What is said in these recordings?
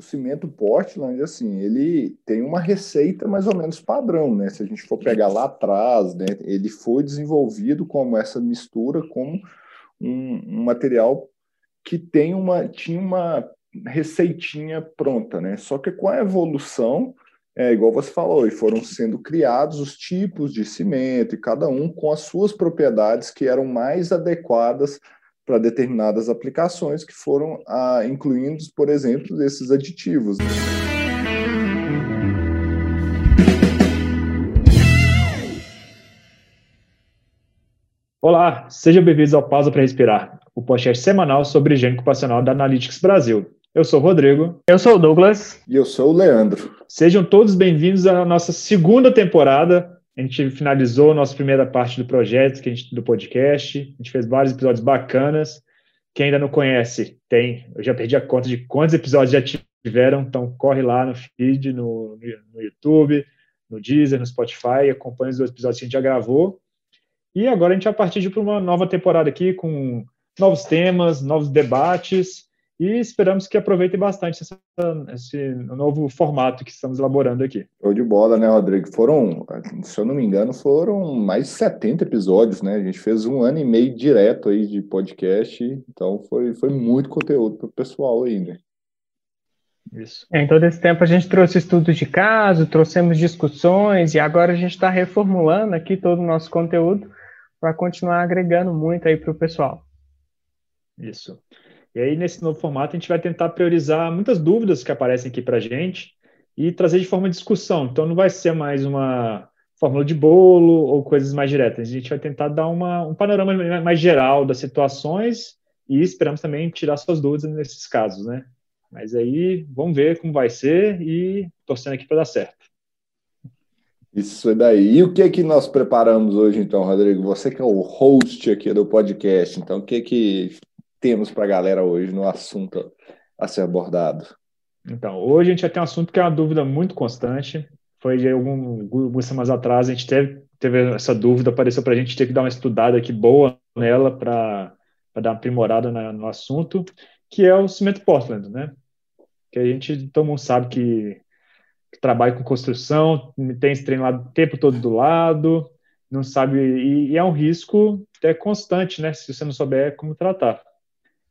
o cimento Portland, assim, ele tem uma receita mais ou menos padrão, né? Se a gente for pegar lá atrás, né, ele foi desenvolvido como essa mistura, como um, um material que tem uma, tinha uma receitinha pronta, né? Só que com a evolução, é igual você falou, e foram sendo criados os tipos de cimento, e cada um com as suas propriedades que eram mais adequadas para determinadas aplicações que foram ah, incluindo, por exemplo, esses aditivos. Olá, sejam bem-vindos ao Pausa para Respirar, o podcast semanal sobre higiene ocupacional da Analytics Brasil. Eu sou o Rodrigo. Eu sou o Douglas. E eu sou o Leandro. Sejam todos bem-vindos à nossa segunda temporada a gente finalizou a nossa primeira parte do projeto, gente, do podcast. A gente fez vários episódios bacanas. Quem ainda não conhece, tem. Eu já perdi a conta de quantos episódios já tiveram, então corre lá no feed, no, no YouTube, no Deezer, no Spotify, acompanha os dois episódios que a gente já gravou. E agora a gente vai partir para uma nova temporada aqui com novos temas, novos debates e esperamos que aproveitem bastante essa, esse novo formato que estamos elaborando aqui. Show de bola, né, Rodrigo? Foram, se eu não me engano, foram mais de 70 episódios, né? A gente fez um ano e meio direto aí de podcast, então foi, foi muito conteúdo para o pessoal aí, né? Isso. É, em todo esse tempo a gente trouxe estudos de caso, trouxemos discussões e agora a gente está reformulando aqui todo o nosso conteúdo para continuar agregando muito aí para o pessoal. Isso. E aí, nesse novo formato, a gente vai tentar priorizar muitas dúvidas que aparecem aqui para a gente e trazer de forma de discussão. Então, não vai ser mais uma fórmula de bolo ou coisas mais diretas. A gente vai tentar dar uma, um panorama mais geral das situações e esperamos também tirar suas dúvidas nesses casos, né? Mas aí, vamos ver como vai ser e torcendo aqui para dar certo. Isso daí. E o que é que nós preparamos hoje, então, Rodrigo? Você que é o host aqui do podcast, então, o que é que temos para a galera hoje no assunto a ser abordado? Então, hoje a gente vai ter um assunto que é uma dúvida muito constante. Foi de algum, algumas semanas atrás, a gente teve, teve essa dúvida, apareceu para a gente ter que dar uma estudada aqui boa nela para dar uma aprimorada na, no assunto, que é o cimento Portland, né? Que a gente, todo mundo sabe que, que trabalha com construção, tem esse treino lá o tempo todo do lado, não sabe, e, e é um risco até constante, né? Se você não souber como tratar.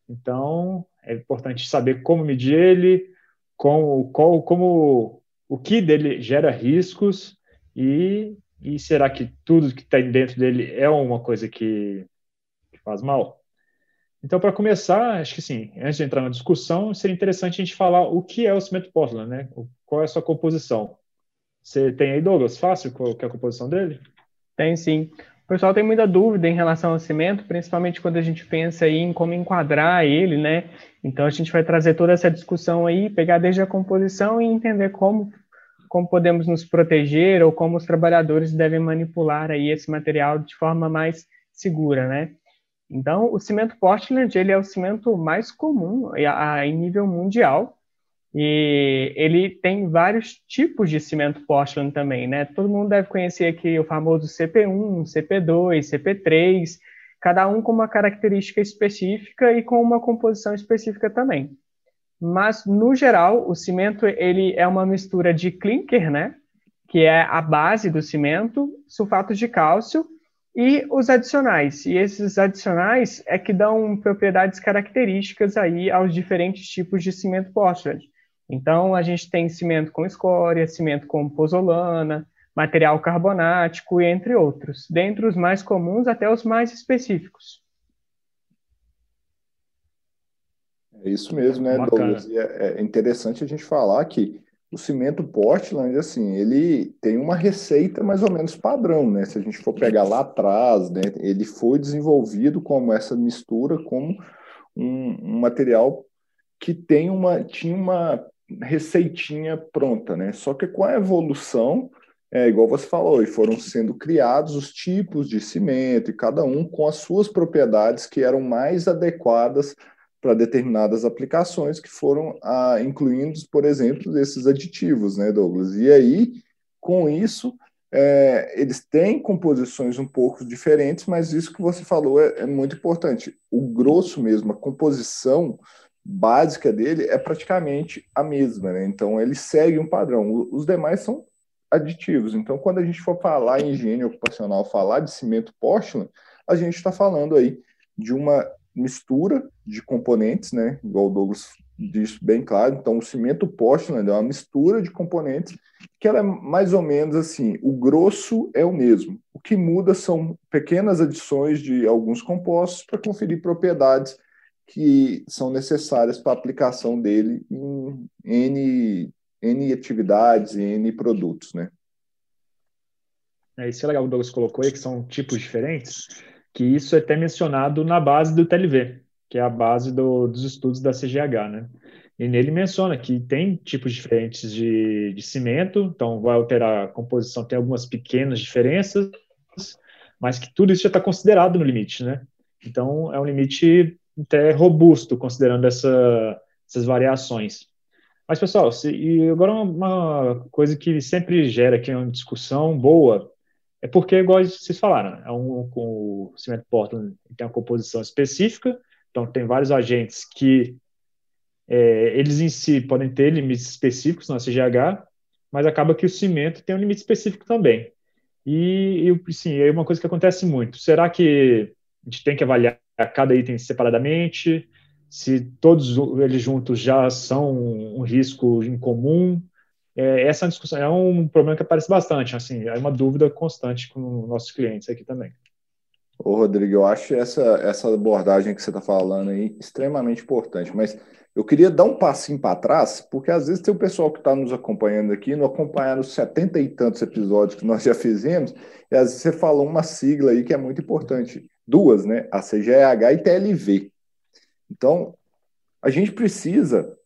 Então, é importante saber como medir ele, com, qual, como o que dele gera riscos e, e será que tudo que está dentro dele é uma coisa que, que faz mal? Então, para começar, acho que sim, antes de entrar na discussão, seria interessante a gente falar o que é o cimento Portland, né? Qual é a sua composição? Você tem aí, Douglas, fácil qual é a composição dele? Tem sim. O pessoal tem muita dúvida em relação ao cimento, principalmente quando a gente pensa aí em como enquadrar ele, né? Então a gente vai trazer toda essa discussão aí, pegar desde a composição e entender como como podemos nos proteger ou como os trabalhadores devem manipular aí esse material de forma mais segura, né? Então, o cimento Portland, ele é o cimento mais comum em nível mundial, e ele tem vários tipos de cimento Portland também, né? Todo mundo deve conhecer aqui o famoso CP1, CP2, CP3, cada um com uma característica específica e com uma composição específica também. Mas no geral, o cimento ele é uma mistura de clinker, né? Que é a base do cimento, sulfatos de cálcio e os adicionais. E esses adicionais é que dão propriedades características aí aos diferentes tipos de cimento Portland. Então, a gente tem cimento com escória, cimento com pozolana, material carbonático, entre outros, dentre os mais comuns até os mais específicos. É isso mesmo, né, Bacana. Douglas? E é, é interessante a gente falar que o cimento Portland, assim, ele tem uma receita mais ou menos padrão, né? Se a gente for pegar lá atrás, né, ele foi desenvolvido como essa mistura, como um, um material que tem uma, tinha uma receitinha pronta, né? Só que com a evolução, é igual você falou, e foram sendo criados os tipos de cimento, e cada um com as suas propriedades que eram mais adequadas para determinadas aplicações, que foram ah, incluindo, por exemplo, esses aditivos, né, Douglas? E aí, com isso, é, eles têm composições um pouco diferentes, mas isso que você falou é, é muito importante. O grosso mesmo, a composição básica dele é praticamente a mesma, né? Então ele segue um padrão. Os demais são aditivos. Então, quando a gente for falar em higiene ocupacional, falar de cimento Portland, a gente está falando aí de uma mistura de componentes, né? Igual o Douglas disse bem claro. Então, o cimento Portland é uma mistura de componentes que ela é mais ou menos assim, o grosso é o mesmo. O que muda são pequenas adições de alguns compostos para conferir propriedades que são necessárias para a aplicação dele em N, N atividades e N produtos, né? É, isso é legal, o Douglas colocou aí, que são tipos diferentes, que isso é até mencionado na base do TLV, que é a base do, dos estudos da CGH, né? E nele menciona que tem tipos diferentes de, de cimento, então vai alterar a composição, tem algumas pequenas diferenças, mas que tudo isso já está considerado no limite, né? Então é um limite até robusto, considerando essa, essas variações. Mas, pessoal, se, e agora uma, coisa que sempre gera aqui uma discussão boa é porque, igual vocês falaram, é um, o cimento Portland tem uma composição específica, então tem vários agentes que é, eles em si podem ter limites específicos na CGH, mas acaba que o cimento tem um limite específico também. E, e sim, é uma coisa que acontece muito. Será que a gente tem que avaliar cada item separadamente, se todos eles juntos já são um risco em comum. É, essa discussão é um problema que aparece bastante, assim, é uma dúvida constante com nossos clientes aqui também. Ô, Rodrigo, eu acho essa, essa abordagem que você está falando aí extremamente importante, mas eu queria dar um passinho para trás, porque às vezes tem o pessoal que está nos acompanhando aqui, não acompanharam os setenta e tantos episódios que nós já fizemos, e às vezes você falou uma sigla aí que é muito importante duas, né? A CGH e TLV. Então, a gente precisa,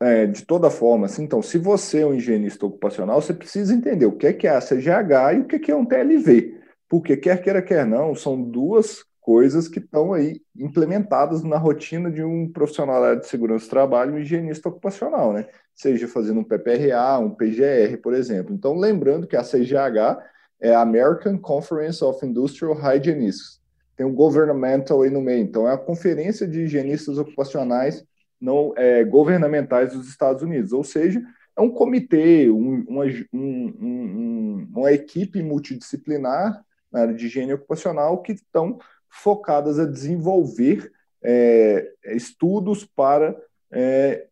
é, de toda forma, assim, então, se você é um higienista ocupacional, você precisa entender o que é, que é a CGH e o que é, que é um TLV. Porque, quer queira, quer não, são duas coisas que estão aí implementadas na rotina de um profissional de segurança do trabalho, um higienista ocupacional, né? Seja fazendo um PPRA, um PGR, por exemplo. Então, lembrando que a CGH é a American Conference of Industrial Hygienists tem o governmental aí no meio. Então, é a Conferência de Higienistas Ocupacionais não é, Governamentais dos Estados Unidos, ou seja, é um comitê, um, uma, um, um, uma equipe multidisciplinar na área de higiene ocupacional que estão focadas a desenvolver é, estudos para é,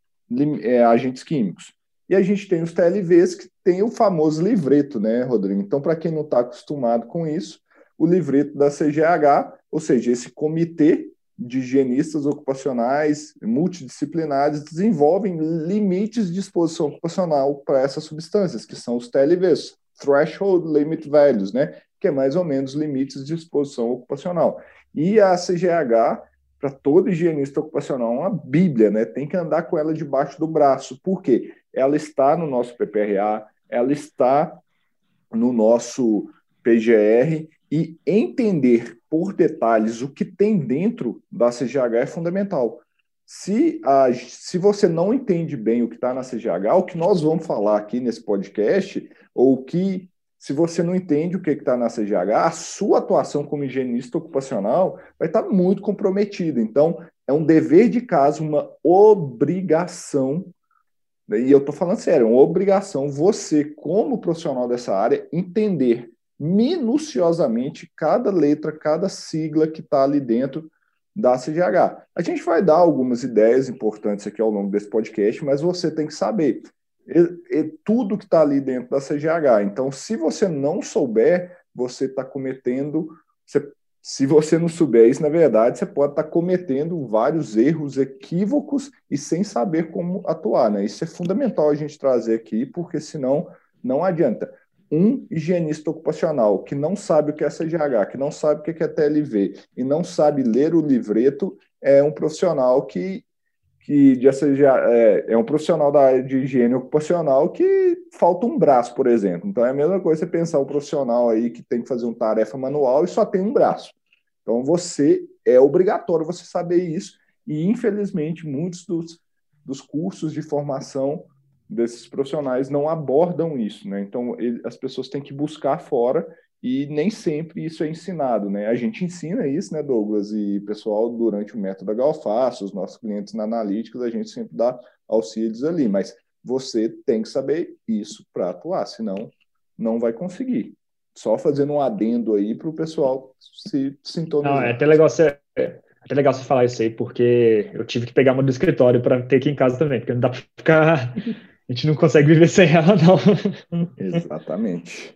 é agentes químicos. E a gente tem os TLVs que tem o famoso livreto, né, Rodrigo? Então, para quem não está acostumado com isso, o livreto da CGH, ou seja, esse comitê de higienistas ocupacionais multidisciplinares desenvolvem limites de exposição ocupacional para essas substâncias, que são os TLVs, Threshold Limit Values, né? que é mais ou menos limites de exposição ocupacional. E a CGH, para todo higienista ocupacional, é uma bíblia, né? tem que andar com ela debaixo do braço. Por quê? Ela está no nosso PPRA, ela está no nosso PGR e entender por detalhes o que tem dentro da CGH é fundamental. Se, a, se você não entende bem o que está na CGH, o que nós vamos falar aqui nesse podcast, ou que, se você não entende o que está na CGH, a sua atuação como higienista ocupacional vai estar tá muito comprometida. Então, é um dever de casa, uma obrigação, e eu estou falando sério, uma obrigação você, como profissional dessa área, entender minuciosamente cada letra, cada sigla que está ali dentro da CGH. A gente vai dar algumas ideias importantes aqui ao longo desse podcast, mas você tem que saber e, e tudo que está ali dentro da CGH. Então, se você não souber, você está cometendo. Você, se você não souber isso, na verdade, você pode estar tá cometendo vários erros, equívocos e sem saber como atuar. Né? Isso é fundamental a gente trazer aqui, porque senão não adianta um higienista ocupacional que não sabe o que é CGH, que não sabe o que é TLV e não sabe ler o livreto, é um profissional que, que de é, é um profissional da área de higiene ocupacional que falta um braço, por exemplo. Então é a mesma coisa você pensar um profissional aí que tem que fazer uma tarefa manual e só tem um braço. Então você é obrigatório você saber isso e infelizmente muitos dos, dos cursos de formação desses profissionais não abordam isso, né? Então ele, as pessoas têm que buscar fora e nem sempre isso é ensinado, né? A gente ensina isso, né, Douglas? E pessoal, durante o método Galfaço, os nossos clientes na Analíticos, a gente sempre dá auxílios ali, mas você tem que saber isso para atuar, senão não vai conseguir. Só fazendo um adendo aí para o pessoal se sintonizar. Não, é até legal você, é até legal você falar isso aí, porque eu tive que pegar uma do escritório para ter aqui em casa também, porque não dá para ficar. A gente não consegue viver sem ela, não. Exatamente.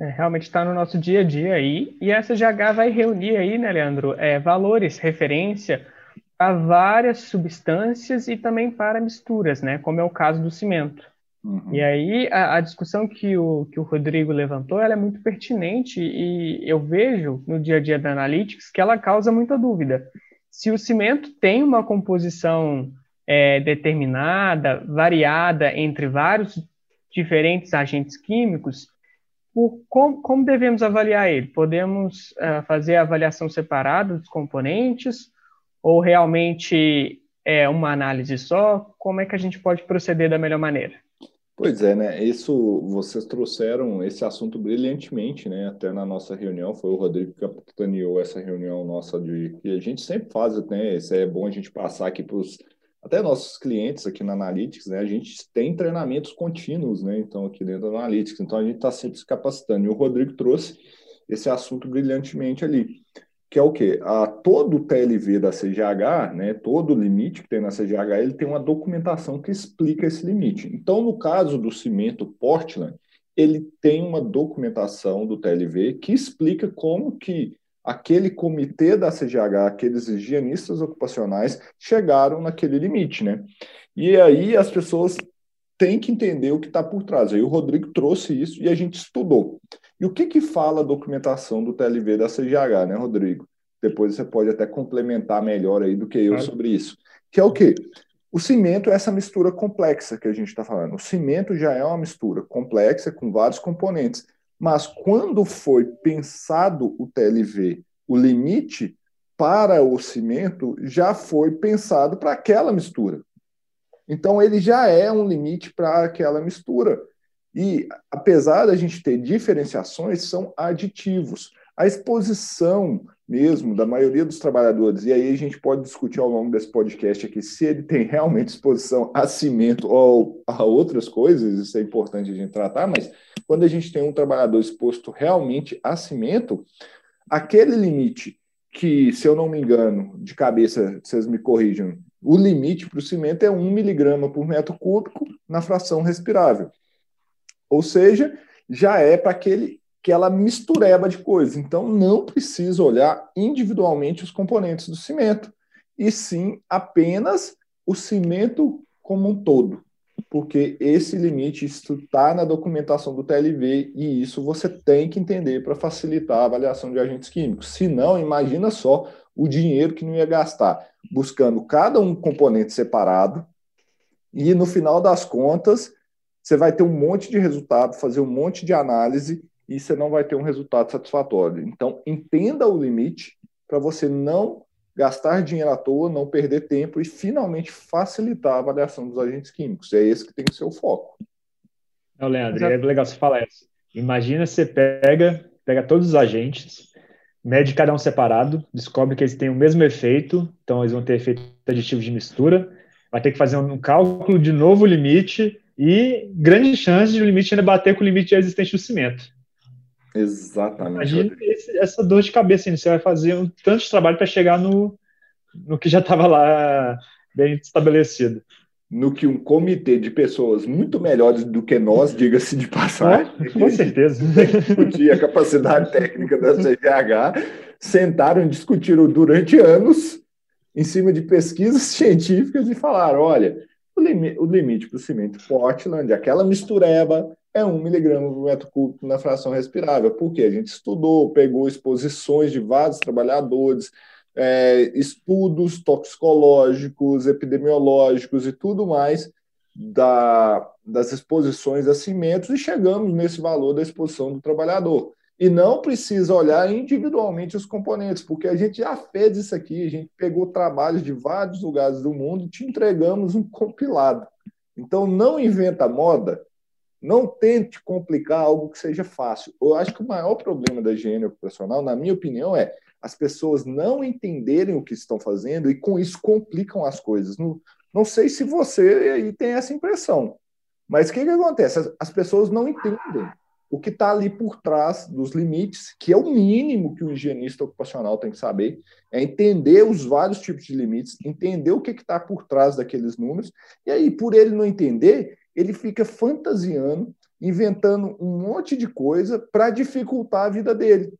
É, realmente está no nosso dia a dia aí. E essa GH vai reunir aí, né, Leandro, é, valores, referência a várias substâncias e também para misturas, né, como é o caso do cimento. Uhum. E aí a, a, discussão que o, que o Rodrigo levantou, ela é muito pertinente e eu vejo no dia a dia da Analytics que ela causa muita dúvida. Se o cimento tem uma composição é, determinada, variada entre vários diferentes agentes químicos, como, como, devemos avaliar ele? Podemos uh, fazer a avaliação separada dos componentes ou realmente é uma análise só? Como é que a gente pode proceder da melhor maneira? Pois é, né? Isso vocês trouxeram esse assunto brilhantemente, né? Até na nossa reunião, foi o Rodrigo que capitaneou essa reunião nossa de que a gente sempre faz, né? Isso é bom a gente passar aqui para os até nossos clientes aqui na Analytics, né? A gente tem treinamentos contínuos, né? Então aqui dentro da Analytics, então a gente está sempre se capacitando. E o Rodrigo trouxe esse assunto brilhantemente ali que é o quê? A, todo o TLV da CGH, né, todo o limite que tem na CGH, ele tem uma documentação que explica esse limite. Então, no caso do cimento Portland, ele tem uma documentação do TLV que explica como que aquele comitê da CGH, aqueles higienistas ocupacionais, chegaram naquele limite, né? E aí as pessoas têm que entender o que está por trás. Aí o Rodrigo trouxe isso e a gente estudou. E o que, que fala a documentação do TLV da CGH, né, Rodrigo? Depois você pode até complementar melhor aí do que eu sobre isso. Que é o quê? O cimento é essa mistura complexa que a gente está falando. O cimento já é uma mistura complexa com vários componentes. Mas quando foi pensado o TLV, o limite para o cimento já foi pensado para aquela mistura. Então ele já é um limite para aquela mistura. E, apesar da gente ter diferenciações, são aditivos. A exposição mesmo da maioria dos trabalhadores, e aí a gente pode discutir ao longo desse podcast aqui se ele tem realmente exposição a cimento ou a outras coisas, isso é importante a gente tratar, mas quando a gente tem um trabalhador exposto realmente a cimento, aquele limite que, se eu não me engano, de cabeça, vocês me corrijam, o limite para o cimento é 1 miligrama por metro cúbico na fração respirável. Ou seja, já é para aquele aquela mistureba de coisas. Então, não precisa olhar individualmente os componentes do cimento, e sim apenas o cimento como um todo, porque esse limite está na documentação do TLV e isso você tem que entender para facilitar a avaliação de agentes químicos. Se não, imagina só o dinheiro que não ia gastar buscando cada um componente separado e no final das contas você vai ter um monte de resultado, fazer um monte de análise e você não vai ter um resultado satisfatório. Então, entenda o limite para você não gastar dinheiro à toa, não perder tempo e finalmente facilitar a avaliação dos agentes químicos. É esse que tem que ser o foco. Não, Leandro, é legal você falar isso. Imagina você pega, pega todos os agentes, mede cada um separado, descobre que eles têm o mesmo efeito, então eles vão ter efeito aditivo de mistura, vai ter que fazer um cálculo de novo limite e grande chance de o limite ainda bater com o limite existente do cimento. Exatamente. Imagina esse, essa dor de cabeça, você vai fazer um tanto de trabalho para chegar no, no que já estava lá bem estabelecido. No que um comitê de pessoas muito melhores do que nós, diga-se de passagem, oh, com certeza, discutir a capacidade técnica da CGH, sentaram e discutiram durante anos em cima de pesquisas científicas e falaram: olha, o, limi o limite para o cimento Portland, aquela mistureba, é 1 miligrama por metro cúbico na fração respirável. Porque a gente estudou, pegou exposições de vários trabalhadores, é, estudos toxicológicos, epidemiológicos e tudo mais da, das exposições a cimentos e chegamos nesse valor da exposição do trabalhador. E não precisa olhar individualmente os componentes, porque a gente já fez isso aqui, a gente pegou trabalhos de vários lugares do mundo e te entregamos um compilado. Então, não inventa moda, Não tente complicar algo que seja fácil. Eu acho que o maior problema da higiene ocupacional, na minha opinião, é as pessoas não entenderem o que estão fazendo e com isso complicam as coisas. Não, não sei se você aí tem essa impressão, mas o que, que acontece? As, as pessoas não entendem o que está ali por trás dos limites, que é o mínimo que o higienista ocupacional tem que saber, é entender os vários tipos de limites, entender o que está por trás daqueles números, e aí, por ele não entender, ele fica fantasiando, inventando um monte de coisa para dificultar a vida dele,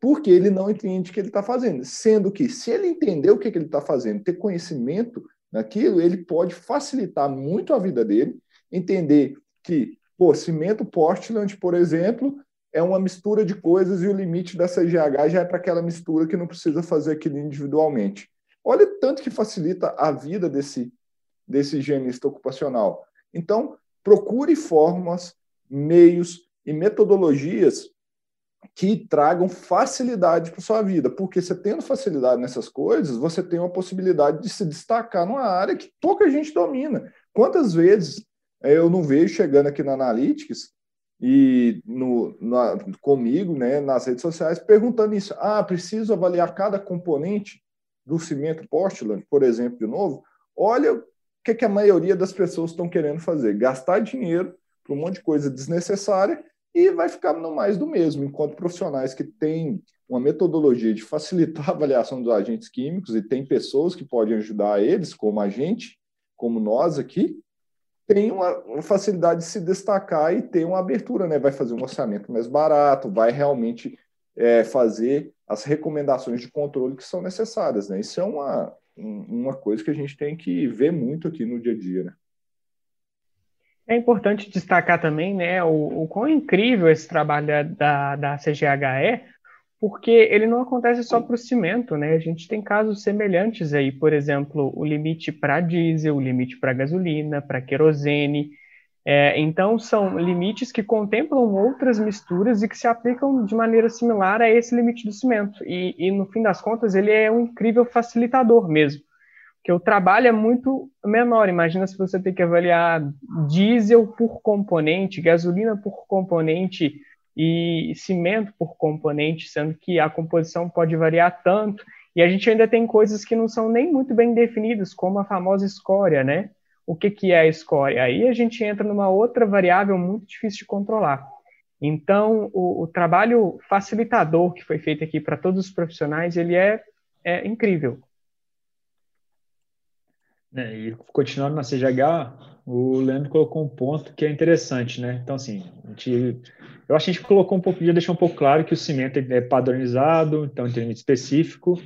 porque ele não entende o que ele está fazendo. Sendo que, se ele entender o que, que ele está fazendo, ter conhecimento naquilo, ele pode facilitar muito a vida dele, entender que, pô, cimento Portland, por exemplo, é uma mistura de coisas e o limite da CGH já é para aquela mistura que não precisa fazer aquilo individualmente. Olha tanto que facilita a vida desse, desse higienista ocupacional. Então, procure formas, meios e metodologias que tragam facilidade para sua vida, porque você tendo facilidade nessas coisas, você tem uma possibilidade de se destacar numa área que pouca gente domina. Quantas vezes eu não vejo chegando aqui na Analytics e no, na, comigo, né, nas redes sociais, perguntando isso. Ah, preciso avaliar cada componente do cimento Portland, por exemplo, de novo. Olha que, que a maioria das pessoas estão querendo fazer? Gastar dinheiro para um monte de coisa desnecessária e vai ficar no mais do mesmo, enquanto profissionais que têm uma metodologia de facilitar a avaliação dos agentes químicos e tem pessoas que podem ajudar eles, como a gente, como nós aqui, tem uma, uma, facilidade de se destacar e ter uma abertura, né? Vai fazer um orçamento mais barato, vai realmente é, fazer as recomendações de controle que são necessárias, né? Isso é uma, uma coisa que a gente tem que ver muito aqui no dia a dia, né? É importante destacar também, né, o, o quão incrível esse trabalho da, da CGH é, porque ele não acontece só para o cimento, né? A gente tem casos semelhantes aí, por exemplo, o limite para diesel, o limite para gasolina, para querosene, é, então, são limites que contemplam outras misturas e que se aplicam de maneira similar a esse limite do cimento. E, e no fim das contas, ele é um incrível facilitador mesmo, porque o trabalho é muito menor. Imagina se você tem que avaliar diesel por componente, gasolina por componente e cimento por componente, sendo que a composição pode variar tanto. E a gente ainda tem coisas que não são nem muito bem definidas, como a famosa escória, né? O que, que é a escória? Aí a gente entra numa outra variável muito difícil de controlar. Então, o, o trabalho facilitador que foi feito aqui para todos os profissionais, ele é, é incrível. É, e continuando na CGH, o Leandro colocou um ponto que é interessante, né? Então, assim, gente, eu acho que a gente colocou um pouco, já deixou um pouco claro que o cimento é padronizado, então tem limite específico,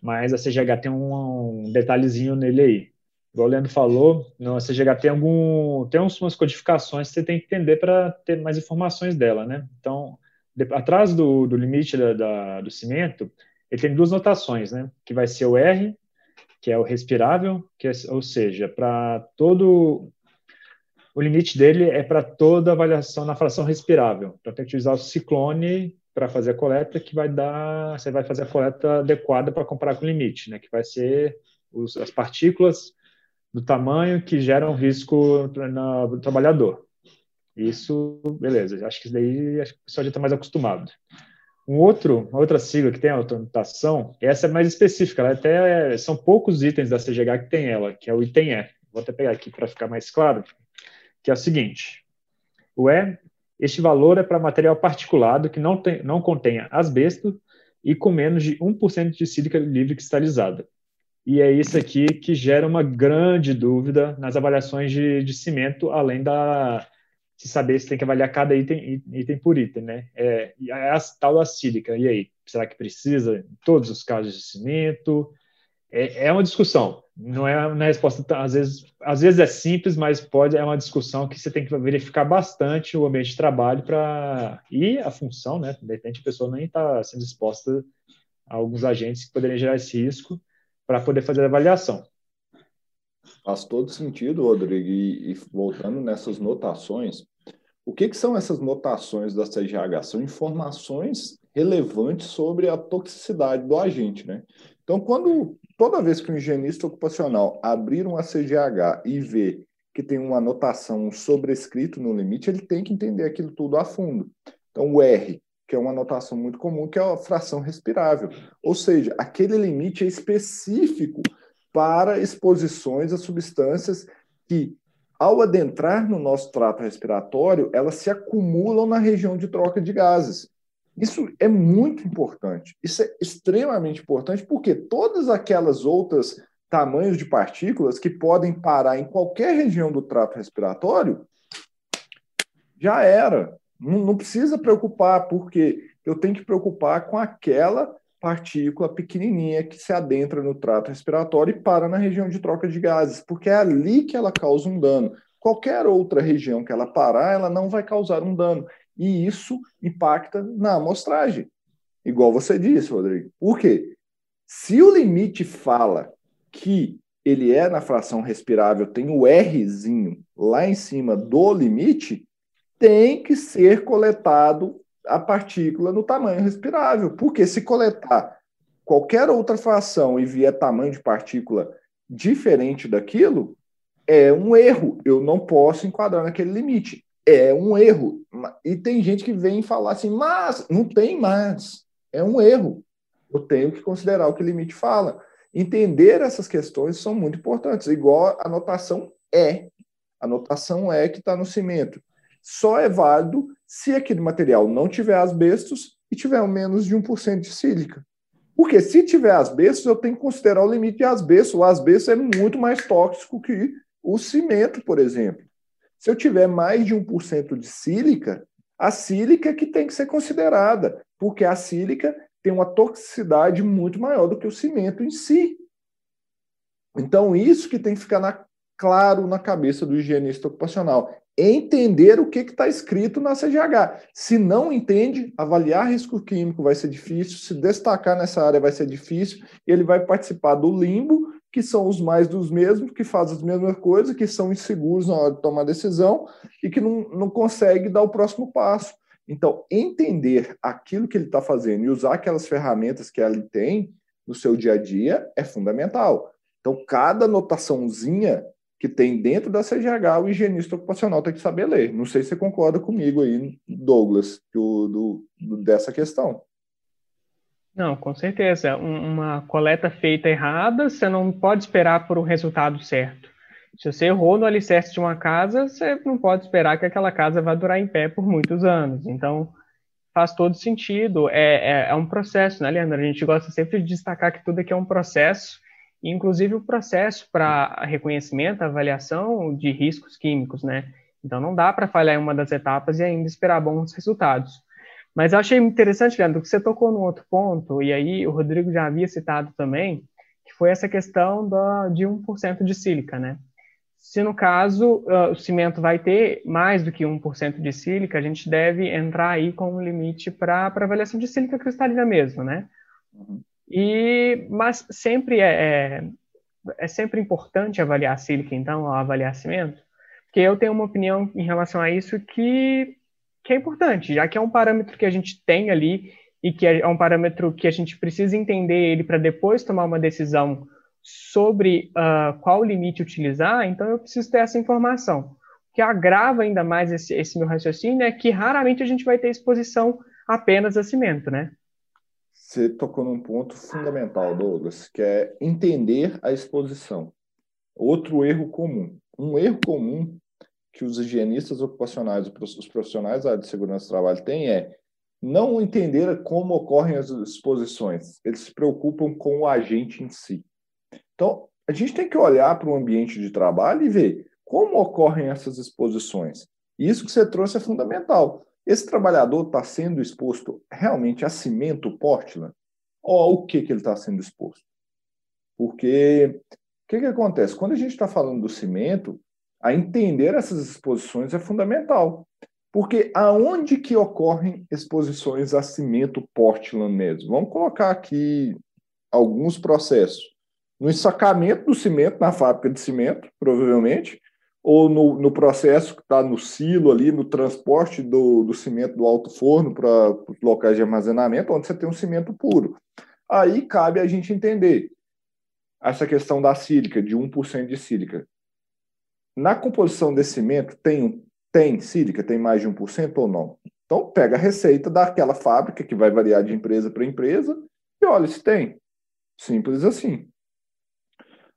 mas a CGH tem um, um detalhezinho nele aí igual o Leandro falou, no CGH tem algum tem umas codificações que você tem que entender para ter mais informações dela, né? Então, de, atrás do, do limite da, da, do cimento, ele tem duas notações, né? Que vai ser o R, que é o respirável, que é, ou seja, para todo o limite dele é para toda avaliação na fração respirável. Então tem que utilizar o ciclone para fazer a coleta, que vai dar, você vai fazer a coleta adequada para comparar com o limite, né? Que vai ser os, as partículas do tamanho que gera um risco no trabalhador. Isso, beleza. Acho que isso daí acho que o pessoal já está mais acostumado. Um outro, uma outra sigla que tem a automatação, essa é mais específica, ela até são poucos itens da CGH que tem ela, que é o item E. Vou até pegar aqui para ficar mais claro, que é o seguinte: o E, este valor é para material particulado que não, tem, não contenha asbesto e com menos de 1% de sílica livre cristalizada. E é isso aqui que gera uma grande dúvida nas avaliações de, de cimento, além da se saber se tem que avaliar cada item, item por item, né? É, é a tal da sílica. E aí, será que precisa em todos os casos de cimento? É, é uma discussão. Não é uma resposta às vezes, às vezes é simples, mas pode é uma discussão que você tem que verificar bastante o ambiente de trabalho para e a função, né? De repente a pessoa nem está sendo exposta a alguns agentes que poderiam gerar esse risco para poder fazer a avaliação. Faz todo sentido, Rodrigo. E, e voltando nessas notações, o que, que, são essas notações da CGH? São informações relevantes sobre a toxicidade do agente, né? Então, quando toda vez que o higienista ocupacional abrir uma CGH e ver que tem uma anotação sobrescrito no limite, ele tem que entender aquilo tudo a fundo. Então, o R, que é uma anotação muito comum, que é a fração respirável. Ou seja, aquele limite é específico para exposições a substâncias que, ao adentrar no nosso trato respiratório, elas se acumulam na região de troca de gases. Isso é muito importante. Isso é extremamente importante porque todas aquelas outras tamanhos de partículas que podem parar em qualquer região do trato respiratório já era. Não, precisa preocupar, porque eu tenho que preocupar com aquela partícula pequenininha que se adentra no trato respiratório e para na região de troca de gases, porque é ali que ela causa um dano. Qualquer outra região que ela parar, ela não vai causar um dano. E isso impacta na amostragem. Igual você disse, Rodrigo. Por quê? Se o limite fala que ele é na fração respirável, tem o Rzinho lá em cima do limite, tem que ser coletado a partícula no tamanho respirável. Porque se coletar qualquer outra fração e vier tamanho de partícula diferente daquilo, é um erro. Eu não posso enquadrar naquele limite. É um erro. E tem gente que vem falar assim, mas não tem mais. É um erro. Eu tenho que considerar o que o limite fala. Entender essas questões são muito importantes, igual a notação é. A notação é que está no cimento só é válido se aquele material não tiver asbestos e tiver menos de 1% de sílica. Porque se tiver asbestos, eu tenho que considerar o limite de asbesto. O asbesto é muito mais tóxico que o cimento, por exemplo. Se eu tiver mais de 1% de sílica, a sílica é que tem que ser considerada, porque a sílica tem uma toxicidade muito maior do que o cimento em si. Então, isso que tem que ficar na, claro na cabeça do higienista ocupacional entender o que está escrito na CGH. Se não entende, avaliar risco químico vai ser difícil, se destacar nessa área vai ser difícil, ele vai participar do limbo, que são os mais dos mesmos, que fazem as mesmas coisas, que são inseguros na hora de tomar decisão e que não, não consegue dar o próximo passo. Então, entender aquilo que ele está fazendo e usar aquelas ferramentas que ele tem no seu dia a dia é fundamental. Então, cada anotaçãozinha que tem dentro da CGH, o higienista ocupacional tem que saber ler. Não sei se você concorda comigo aí, Douglas, do, do, do dessa questão. Não, com certeza. Uma coleta feita errada, você não pode esperar por um resultado certo. Se você errou no alicerce de uma casa, você não pode esperar que aquela casa vá durar em pé por muitos anos. Então, faz todo sentido. É, é, é um processo, né, Leandro? A gente gosta sempre de destacar que tudo aqui é um processo inclusive o processo para reconhecimento, avaliação de riscos químicos, né? Então não dá para falhar em uma das etapas e ainda esperar bons resultados. Mas eu achei interessante, Leandro, que você tocou num outro ponto, e aí o Rodrigo já havia citado também, que foi essa questão da, de 1% de sílica, né? Se no caso uh, o cimento vai ter mais do que 1% de sílica, a gente deve entrar aí com um limite para avaliação de sílica cristalina mesmo, né? E, mas sempre é, é, é sempre importante avaliar a sílica, então, ao avaliar cimento, porque eu tenho uma opinião em relação a isso que, que é importante, já que é um parâmetro que a gente tem ali e que é um parâmetro que a gente precisa entender ele para depois tomar uma decisão sobre uh, qual limite utilizar, então eu preciso ter essa informação. O que agrava ainda mais esse, esse meu raciocínio é que raramente a gente vai ter exposição apenas a cimento, né? Você tocou num ponto fundamental, Douglas, que é entender a exposição. Outro erro comum. Um erro comum que os higienistas ocupacionais, os profissionais da área de segurança do trabalho têm é não entender como ocorrem as exposições. Eles se preocupam com o agente em si. Então, a gente tem que olhar para o ambiente de trabalho e ver como ocorrem essas exposições. Isso que você trouxe é fundamental. Esse trabalhador está sendo exposto realmente a cimento Portland? Ou o que, que ele está sendo exposto? Porque o que, que acontece? Quando a gente está falando do cimento, a entender essas exposições é fundamental. Porque aonde que ocorrem exposições a cimento Portland mesmo? Vamos colocar aqui alguns processos. No ensacamento do cimento na fábrica de cimento, provavelmente, ou no, no processo que está no silo ali, no transporte do, do cimento do alto forno para os locais de armazenamento, onde você tem um cimento puro. Aí cabe a gente entender essa questão da sílica, de 1% de sílica. na composição desse cimento tem, tem sílica, tem mais de 1% ou não? Então, pega a receita daquela fábrica, que vai variar de empresa para empresa, e olha se tem. Simples assim.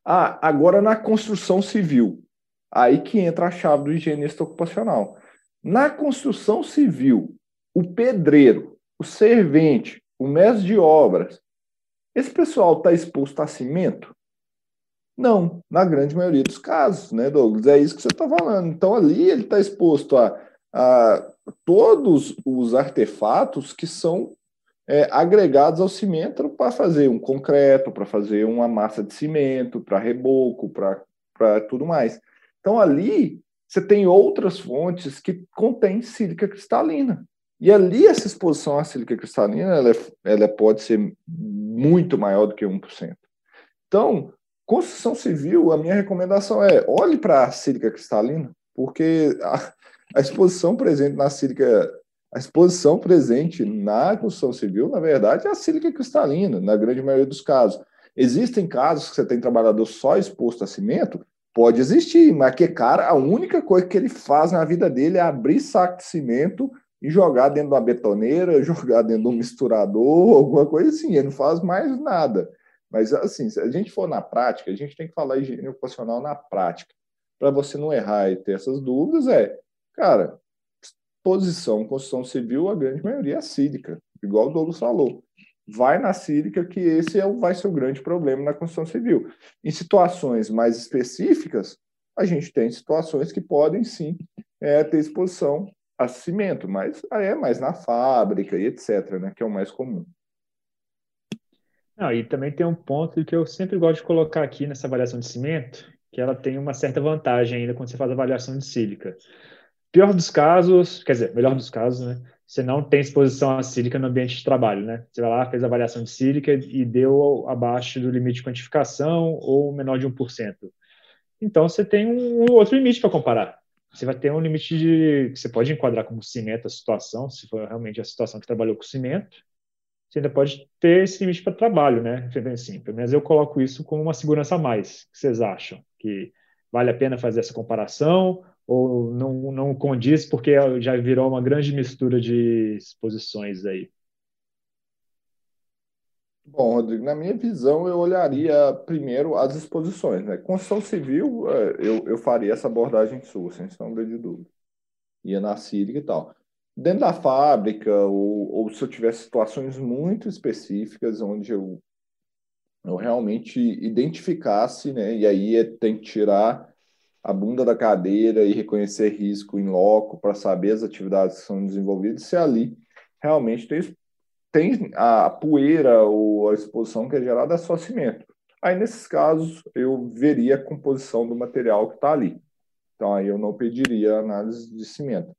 Ah, agora na construção civil. Aí que entra a chave do higienista ocupacional. Na construção civil, o pedreiro, o servente, o mestre de obras, esse pessoal está exposto a cimento? Não, na grande maioria dos casos, né, Douglas? É isso que você está falando. Então, ali ele está exposto a, a todos os artefatos que são é, agregados ao cimento para fazer um concreto, para fazer uma massa de cimento, para reboco, para tudo mais. Então, ali você tem outras fontes que contêm sílica cristalina. E ali essa exposição à sílica cristalina ela, é, ela pode ser muito maior do que 1%. Então, construção civil, a minha recomendação é olhe para a sílica cristalina, porque a, a, exposição presente na sílica, a exposição presente na construção civil, na verdade, é a sílica cristalina, na grande maioria dos casos. Existem casos que você tem trabalhador só exposto a cimento, Pode existir, mas que cara, a única coisa que ele faz na vida dele é abrir saco de cimento e jogar dentro de uma betoneira, jogar dentro de um misturador, alguma coisa assim. Ele não faz mais nada. Mas, assim, se a gente for na prática, a gente tem que falar higiene ocupacional na prática. Para você não errar e ter essas dúvidas, é, cara, posição, construção civil, a grande maioria é cívica, igual o Douglas falou vai na sílica, que esse é, vai ser o grande problema na construção civil. Em situações mais específicas, a gente tem situações que podem sim é, ter exposição a cimento, mas é mais na fábrica e etc., né, que é o mais comum. Não, e também tem um ponto que eu sempre gosto de colocar aqui nessa avaliação de cimento, que ela tem uma certa vantagem ainda quando você faz a avaliação de sílica. Pior dos casos, quer dizer, melhor dos casos, né? Você não tem exposição à sílica no ambiente de trabalho, né? Você vai lá, fez a avaliação de sílica e deu abaixo do limite de quantificação ou menor de 1%. Então, você tem um outro limite para comparar. Você vai ter um limite de. que você pode enquadrar como cimento a situação, se for realmente a situação que trabalhou com cimento. Você ainda pode ter esse limite para trabalho, né? Assim, pelo menos eu coloco isso como uma segurança a mais. O que vocês acham? Que vale a pena fazer essa comparação? Ou não, não condiz porque já virou uma grande mistura de exposições aí? Bom, Rodrigo, na minha visão, eu olharia primeiro as exposições. Né? Construção civil, é, eu, eu faria essa abordagem sua, sem sombra de dúvida. Ia na sílica e tal. Dentro da fábrica, ou, ou se eu tiver situações muito específicas onde eu, eu realmente identificasse, né? e aí é, tem que tirar a bunda da cadeira e reconhecer risco em loco para saber as atividades que são desenvolvidas, se ali realmente tem, tem a poeira ou a exposição que é gerada é só cimento. Aí, nesses casos, eu veria a composição do material que está ali. Então, aí eu não pediria análise de cimento.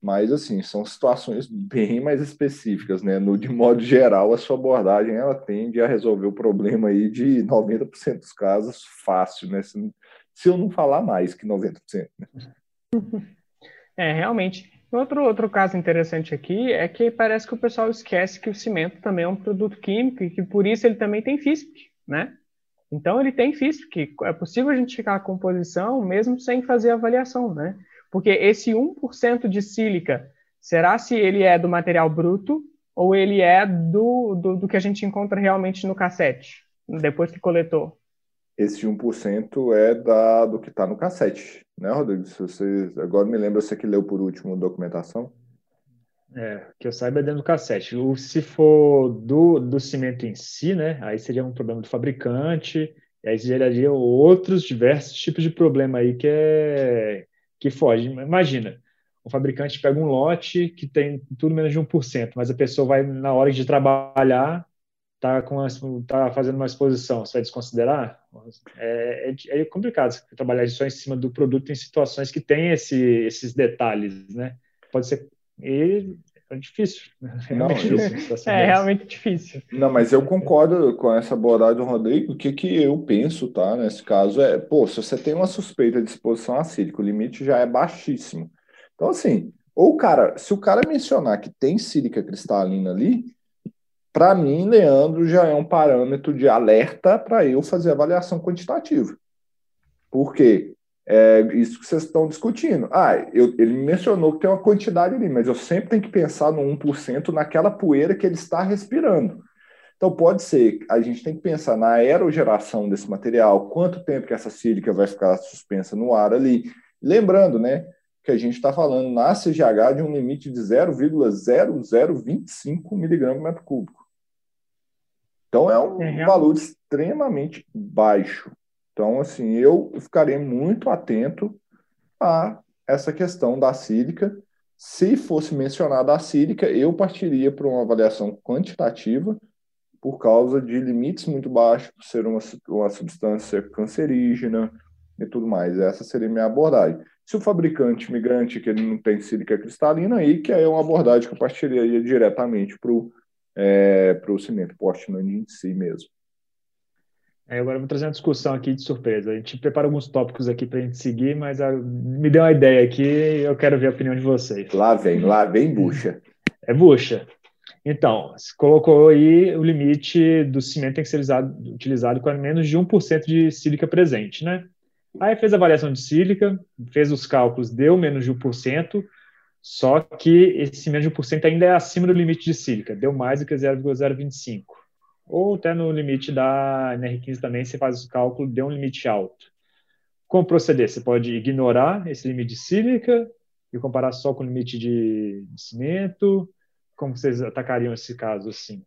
Mas, assim, são situações bem mais específicas, né? No, de modo geral, a sua abordagem, ela tende a resolver o problema aí de 90% dos casos fácil, né? se eu não falar mais que 90%. Né? É, realmente. Outro, outro caso interessante aqui é que parece que o pessoal esquece que o cimento também é um produto químico e que por isso ele também tem FISP, né? Então ele tem FISP, é possível a gente ficar a composição mesmo sem fazer avaliação, né? Porque esse 1% de sílica, será se ele é do material bruto ou ele é do, do, do que a gente encontra realmente no cassete, depois que coletou? Esse 1% é da, do que está no cassete, né, Rodrigo? Se você, agora me lembra, você que leu por último documentação? É, que eu saiba é dentro do cassete. O, se for do, do cimento em si, né, aí seria um problema do fabricante, e aí geraria outros diversos tipos de problema aí que é que foge. Imagina, o fabricante pega um lote que tem tudo menos de 1%, mas a pessoa vai, na hora de trabalhar, tá, com tá fazendo uma exposição, você vai desconsiderar? É, é, é complicado trabalhar só em cima do produto em situações que tem esse, esses detalhes, né? Pode ser e é difícil. É realmente, Não, difícil, é realmente difícil. Não, mas eu concordo com essa abordagem do Rodrigo. O que, que eu penso, tá? Nesse caso é, pô, se você tem uma suspeita de exposição acídica, o limite já é baixíssimo. Então, assim, ou o cara, se o cara mencionar que tem sílica cristalina ali, para mim, Leandro já é um parâmetro de alerta para eu fazer avaliação quantitativa. Por quê? é isso que vocês estão discutindo. Ah, eu, ele mencionou que tem uma quantidade ali, mas eu sempre tenho que pensar no 1% naquela poeira que ele está respirando. Então, pode ser, a gente tem que pensar na aerogeração desse material, quanto tempo que essa sílica vai ficar suspensa no ar ali. Lembrando, né, que a gente está falando na CGH de um limite de 0,0025 miligramas metro cúbico. Então, é um é valor extremamente baixo. Então, assim, eu ficarei muito atento a essa questão da sílica. Se fosse mencionada a sílica, eu partiria para uma avaliação quantitativa, por causa de limites muito baixos, por ser uma, uma substância cancerígena e tudo mais. Essa seria a minha abordagem. Se o fabricante migrante que ele não tem sílica cristalina, aí que é uma abordagem que eu partiria diretamente para o é, pro cimento Portland em si mesmo. É, agora eu vou trazer uma discussão aqui de surpresa. A gente prepara alguns tópicos aqui para a gente seguir, mas a, me deu uma ideia aqui eu quero ver a opinião de vocês. Lá vem, lá vem bucha. É bucha. Então, se colocou aí o limite do cimento tem que ser utilizado, utilizado com menos de 1% de sílica presente, né? Aí fez a avaliação de sílica, fez os cálculos, deu menos de 1%, só que esse menos de 1% ainda é acima do limite de sílica, deu mais do que 0,025. Ou até no limite da NR15 também, você faz o cálculo, deu um limite alto. Como proceder? Você pode ignorar esse limite de sílica e comparar só com o limite de cimento, como vocês atacariam esse caso assim?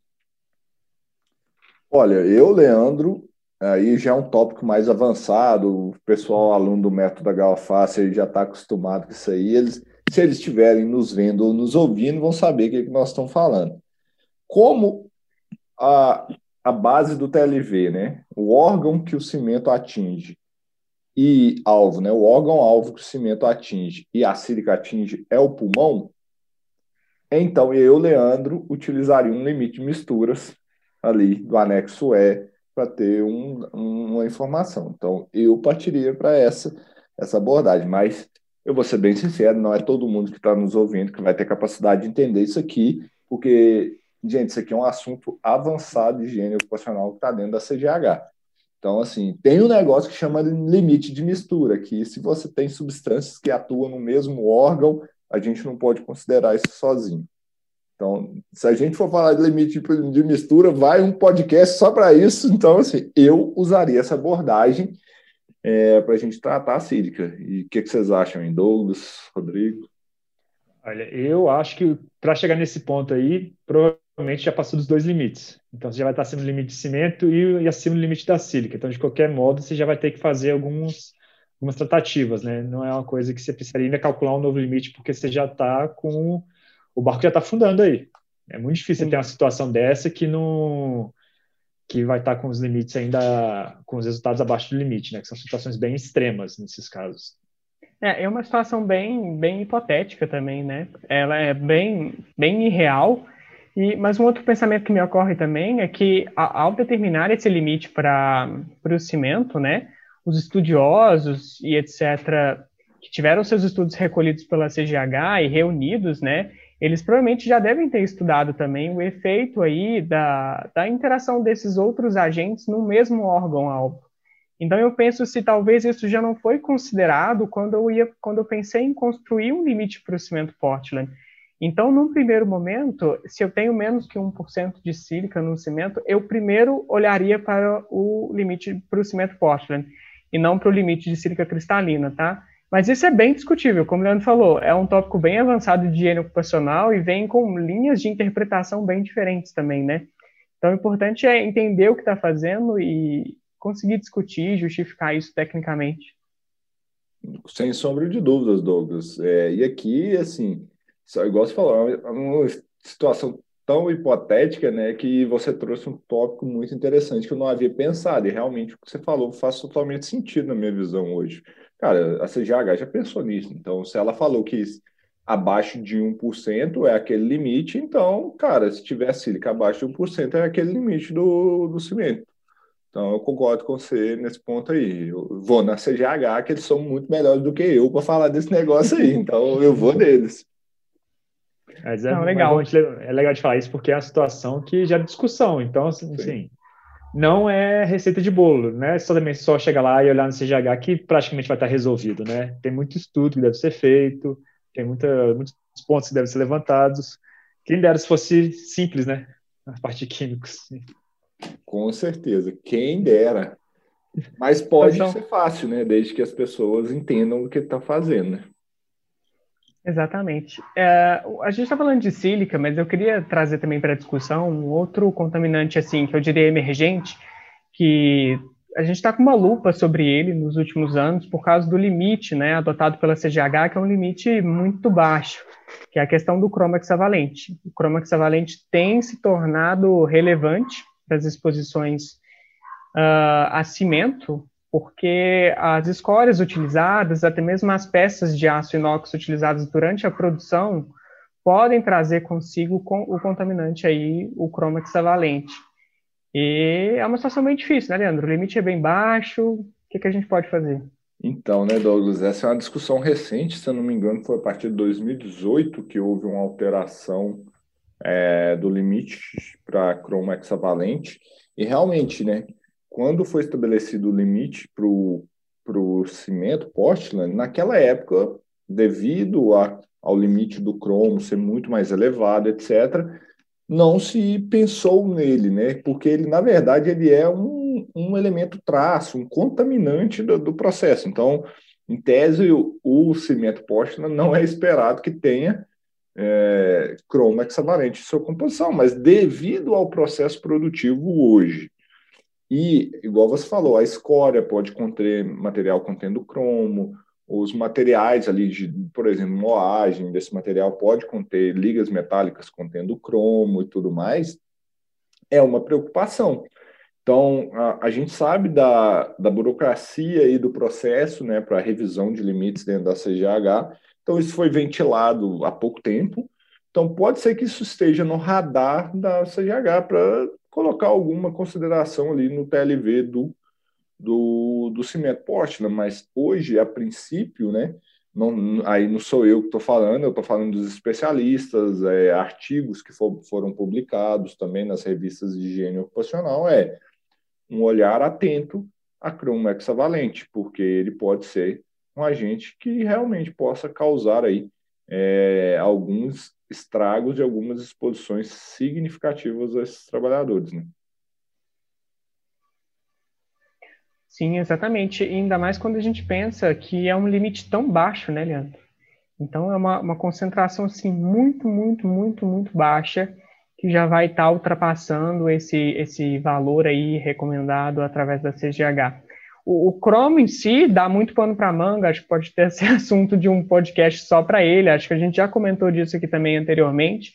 Olha, eu, Leandro, aí já é um tópico mais avançado, o pessoal aluno do método da Galface já está acostumado com isso aí, eles, se eles estiverem nos vendo ou nos ouvindo, vão saber o que, é que nós estamos falando. Como a, a base do TLV, né, o órgão que o cimento atinge e alvo, né, o órgão-alvo que o cimento atinge e a sílica atinge é o pulmão, então, eu, Leandro, utilizaria um limite de misturas ali do anexo E para ter um, uma informação. Então, eu partiria para essa, essa abordagem, mas eu vou ser bem sincero, não é todo mundo que está nos ouvindo que vai ter capacidade de entender isso aqui, porque, gente, isso aqui é um assunto avançado de higiene ocupacional que está dentro da CGH. Então, assim, tem um negócio que chama limite de mistura, que se você tem substâncias que atuam no mesmo órgão, a gente não pode considerar isso sozinho. Então, se a gente for falar de limite de mistura, vai um podcast só para isso. Então, assim, eu usaria essa abordagem é, para a gente tratar a sílica. E o que, que, vocês acham, hein? Douglas, Rodrigo? Olha, eu acho que para chegar nesse ponto aí, provavelmente já passou dos dois limites. Então, você já vai estar acima do limite de cimento e, e acima do limite da sílica. Então, de qualquer modo, você já vai ter que fazer alguns algumas tratativas, né? Não é uma coisa que você precisaria ainda calcular um novo limite, porque você já está com. O barco já está afundando aí. É muito difícil ter uma situação dessa que não que vai estar tá com os limites ainda com os resultados abaixo do limite, né? Que são situações bem extremas nesses casos. É, é uma situação bem, bem hipotética também, né? Ela é bem, bem irreal. E, mas um outro pensamento que me ocorre também é que ao determinar esse limite para o cimento, né? os estudiosos e etc., que tiveram seus estudos recolhidos pela CGH e reunidos, né, eles provavelmente já devem ter estudado também o efeito aí da, da interação desses outros agentes no mesmo órgão-alvo. Então eu penso se talvez isso já não foi considerado quando eu ia, quando eu pensei em construir um limite para o cimento Portland. Então, num primeiro momento, se eu tenho menos que 1% de sílica no cimento, eu primeiro olharia para o limite para o cimento Portland e não para o limite de sílica cristalina, tá? Mas isso é bem discutível, como o Leandro falou, é um tópico bem avançado de higiene ocupacional e vem com linhas de interpretação bem diferentes também, né? Então, o importante é entender o que está fazendo e conseguir discutir, justificar isso tecnicamente. Sem sombra de dúvidas, Douglas. É, e aqui, assim, igual você falou, é uma situação tão hipotética, né, que você trouxe um tópico muito interessante que eu não havia pensado, e realmente o que você falou faz totalmente sentido na minha visão hoje. Cara, a CGH já pensou nisso, então se ela falou que abaixo de 1% é aquele limite, então, cara, se tiver sílica abaixo de 1% é aquele limite do, do cimento. Então, eu concordo com você nesse ponto aí. Eu vou na CGH, que eles são muito melhores do que eu para falar desse negócio aí, então eu vou neles. Mas é, Não, legal. é legal de falar isso porque é uma situação que gera discussão. Então, assim, assim não é receita de bolo, né? Só também só chegar lá e olhar no CGH que praticamente vai estar resolvido, né? Tem muito estudo que deve ser feito, tem muita, muitos pontos que devem ser levantados. Quem dera se fosse simples, né? A parte de químicos. Com certeza, quem dera. Mas pode então, ser fácil, né? Desde que as pessoas entendam o que está fazendo. Né? Exatamente. É, a gente está falando de sílica, mas eu queria trazer também para a discussão um outro contaminante, assim, que eu diria emergente, que a gente está com uma lupa sobre ele nos últimos anos por causa do limite, né, adotado pela CGH, que é um limite muito baixo, que é a questão do cromo hexavalente. O cromo hexavalente tem se tornado relevante para as exposições uh, a cimento, porque as escórias utilizadas, até mesmo as peças de aço inox utilizadas durante a produção, podem trazer consigo o contaminante aí, o cromo hexavalente. E é uma situação bem difícil, né, Leandro? O limite é bem baixo, o que, que a gente pode fazer? Então, né, Douglas, essa é uma discussão recente, se eu não me engano, foi a partir de 2018 que houve uma alteração é, do limite para cromo hexavalente, e realmente, né, quando foi estabelecido o limite para o cimento Portland, naquela época, devido a, ao limite do cromo ser muito mais elevado, etc., não se pensou nele, né? Porque ele, na verdade, ele é um, um elemento traço, um contaminante do, do processo. Então, em tese, o, o cimento Portland não é esperado que tenha é, cromo hexavalente em sua composição, mas devido ao processo produtivo hoje, e, igual você falou, a escória pode conter material contendo cromo, os materiais ali, de, por exemplo, moagem desse material pode conter ligas metálicas contendo cromo e tudo mais, é uma preocupação. Então, a, a gente sabe da, da burocracia e do processo né, para revisão de limites dentro da CGH, então isso foi ventilado há pouco tempo, então pode ser que isso esteja no radar da CGH para colocar alguma consideração ali no TLV do, do, do cimento Portland, mas hoje, a princípio, né, não, aí não sou eu que estou falando, eu estou falando dos especialistas, é, artigos que for, foram publicados também nas revistas de higiene ocupacional, é um olhar atento a cromo hexavalente, porque ele pode ser um agente que realmente possa causar aí é, alguns estragos de algumas exposições significativas a esses trabalhadores, né? Sim, exatamente. E ainda mais quando a gente pensa que é um limite tão baixo, né, Leandro? Então é uma, uma concentração assim muito, muito, muito, muito baixa que já vai estar ultrapassando esse, esse valor aí recomendado através da CGH. O, o Chrome em si dá muito pano para manga, acho que pode ter esse assunto de um podcast só para ele, acho que a gente já comentou disso aqui também anteriormente,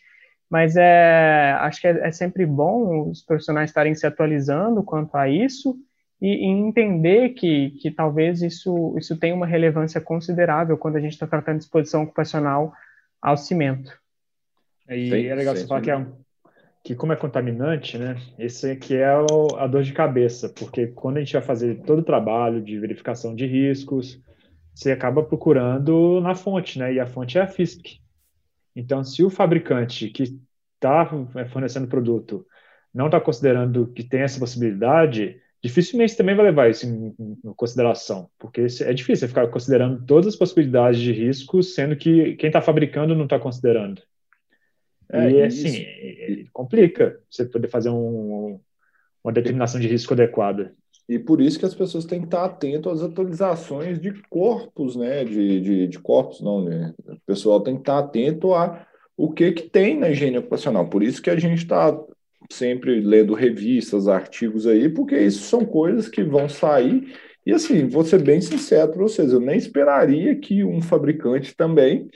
mas é, acho que é, é sempre bom os profissionais estarem se atualizando quanto a isso e, e entender que, que talvez isso, isso tenha uma relevância considerável quando a gente está tratando de exposição ocupacional ao cimento. E sim, é legal sim, você falar que é um que como é contaminante, né, esse aqui é o, a dor de cabeça, porque quando a gente vai fazer todo o trabalho de verificação de riscos, você acaba procurando na fonte, né, e a fonte é a FISP. Então, se o fabricante que está é, fornecendo produto não está considerando que tem essa possibilidade, dificilmente também vai levar isso em, em, consideração, porque é difícil ficar considerando todas as possibilidades de risco, sendo que quem está fabricando não está considerando. É, e assim, complica você poder fazer um, uma determinação de risco adequada. E por isso que as pessoas têm que estar atentas às atualizações de corpos, né? De, de, de corpos, não, né? O pessoal tem que estar atento a o que, que tem na higiene ocupacional. Por isso que a gente está sempre lendo revistas, artigos aí, porque isso são coisas que vão sair. E assim, vou ser bem sincero para vocês, eu nem esperaria que um fabricante também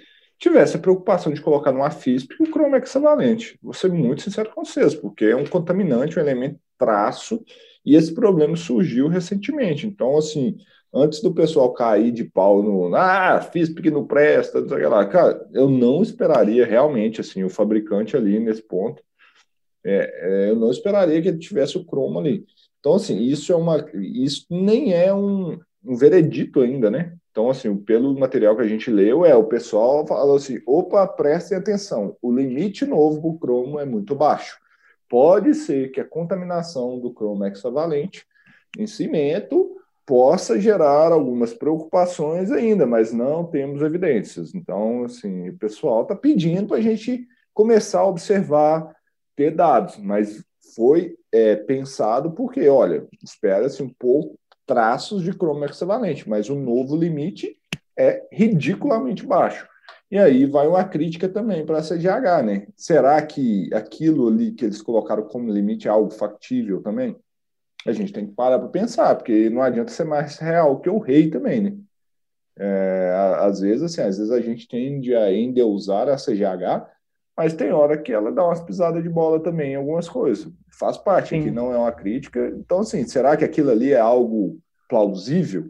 tivesse a preocupação de colocar numa FISP o cromo hexavalente. Vou ser muito sincero com vocês, porque é um contaminante, um elemento traço, e esse problema surgiu recentemente. Então, assim, antes do pessoal cair de pau no ah, FISP que não presta, não sei lá, cara, eu não esperaria realmente, assim, o fabricante ali nesse ponto, é, é, eu não esperaria que ele tivesse o cromo ali. Então, assim, isso é uma, isso nem é um, um veredito ainda, né? Então, assim, pelo material que a gente leu, é o pessoal falou assim: opa, prestem atenção, o limite novo para o cromo é muito baixo. pode ser que a contaminação do cromo hexavalente em cimento possa gerar algumas preocupações ainda, mas não temos evidências. Então, assim, o pessoal está pedindo para a gente começar a observar, ter dados, mas foi é, pensado porque, olha, espera-se um pouco traços de cromo hexavalente, mas o novo limite é ridiculamente baixo. E aí vai uma crítica também para a CGH, né? Será que aquilo ali que eles colocaram como limite é algo factível também? A gente tem que parar para pensar, porque não adianta ser mais real que o rei também, né? É, às vezes, assim, às vezes a gente tende a endeusar a CGH, mas tem hora que ela dá umas pisadas de bola também em algumas coisas. Faz parte, Sim. aqui não é uma crítica. Então, assim, será que aquilo ali é algo plausível?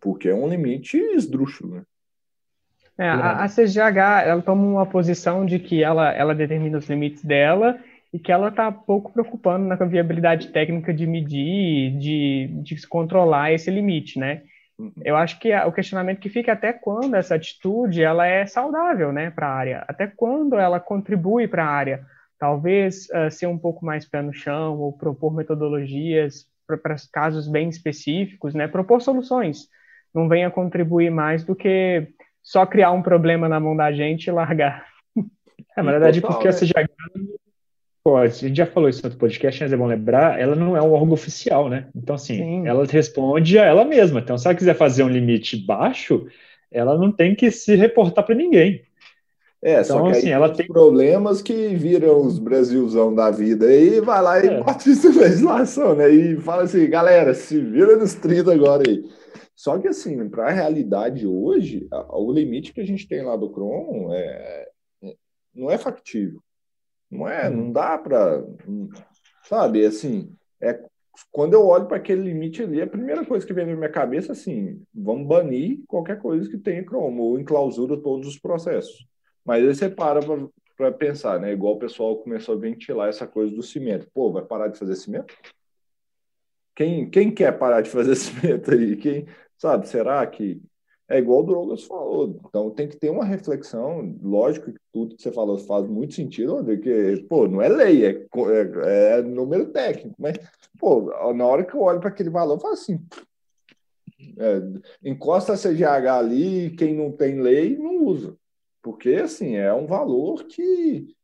Porque é um limite esdrúxulo, né? É, a, a, CGH ela toma uma posição de que ela, ela determina os limites dela e que ela está pouco preocupando na viabilidade técnica de medir, de, de controlar esse limite, né? Uhum. Eu acho que o questionamento que fica é até quando essa atitude ela é saudável, né, para a área? Até quando ela contribui para a área? Talvez uh, ser um pouco mais pé no chão ou propor metodologias para casos bem específicos, né? Propor soluções. Não venha contribuir mais do que só criar um problema na mão da gente e largar. É, na verdade, porque né? a CGH pode, a gente já falou isso no outro podcast, mas é bom lembrar, ela não é um órgão oficial, né? Então, assim, Sim. ela responde a ela mesma. Então, se ela quiser fazer um limite baixo, ela não tem que se reportar para ninguém. É, então, só que assim, ela tem problemas que viram os Brasilzão da vida e vai lá e é. bota isso na legislação, né? E fala assim, galera, se vira nos 30 agora aí. Só que, assim, para a realidade hoje, o limite que a gente tem lá do Chrome é, é, não é factível. Não é, não dá para. Sabe, assim, é, quando eu olho para aquele limite ali, a primeira coisa que vem na minha cabeça é assim: vamos banir qualquer coisa que tenha Chrome, ou enclausura todos os processos. Mas aí você para para pensar, né? Igual o pessoal começou a ventilar essa coisa do cimento. Pô, vai parar de fazer cimento? Quem, quem quer parar de fazer cimento aí? Quem, Sabe, será que é igual o Douglas falou? Então tem que ter uma reflexão. Lógico que tudo que você falou faz muito sentido, que, pô, não é lei, é, é, é número técnico, mas, pô, na hora que eu olho para aquele valor, eu falo assim. É, encosta a CGH ali, quem não tem lei não usa. Porque, assim, é um valor que,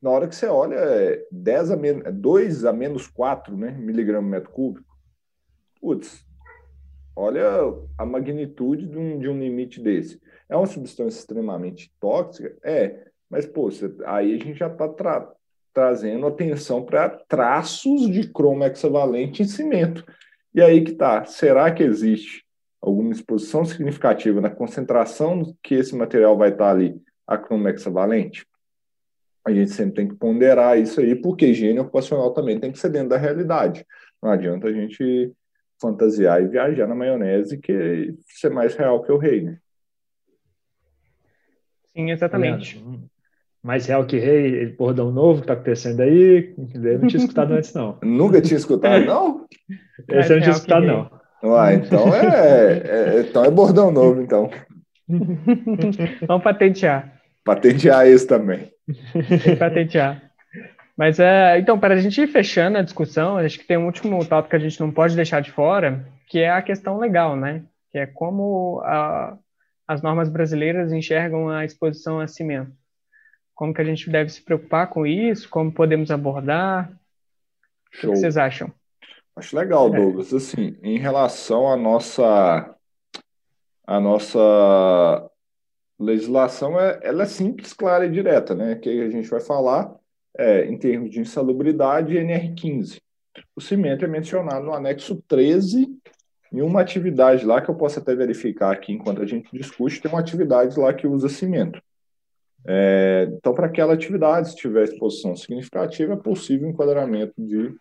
na hora que você olha, é 10 a menos, 2 a menos 4 né, miligrama metro cúbico. Putz, Olha a magnitude de um, de um limite desse. É uma substância extremamente tóxica? É, mas pô, você, aí a gente já está tra trazendo atenção para traços de cromo hexavalente em cimento. E aí que tá, será que existe alguma exposição significativa na concentração que esse material vai estar tá ali a cromo hexavalente? A gente sempre tem que ponderar isso aí, porque higiene ocupacional também tem que ser dentro da realidade. Não adianta a gente fantasiar e viajar na maionese que ser mais real que o rei, né? Sim, exatamente. mais real que rei, bordão novo que tá acontecendo aí, eu não tinha escutado antes, não. Nunca tinha escutado, não? Esse eu não tinha escutado, não. Ah, então é, é, então é bordão novo, então. Vamos patentear. Patentear isso também. patentear. Mas é, então, para a gente ir fechando a discussão, acho que tem um último tópico que a gente não pode deixar de fora, que é a questão legal, né? Que é como a, as normas brasileiras enxergam a exposição a cimento. Como que a gente deve se preocupar com isso? Como podemos abordar? Show. O que vocês acham? Acho legal, é. Douglas. Assim, em relação à nossa a nossa legislação, é, ela é simples, clara e direta, né? Que a gente vai falar é, em termos de insalubridade, NR15. O cimento é mencionado no anexo 13 em uma atividade lá que eu posso até verificar aqui enquanto a gente discute, tem uma atividade lá que usa cimento. É, então, para aquela atividade, se tiver exposição significativa, é possível enquadramento de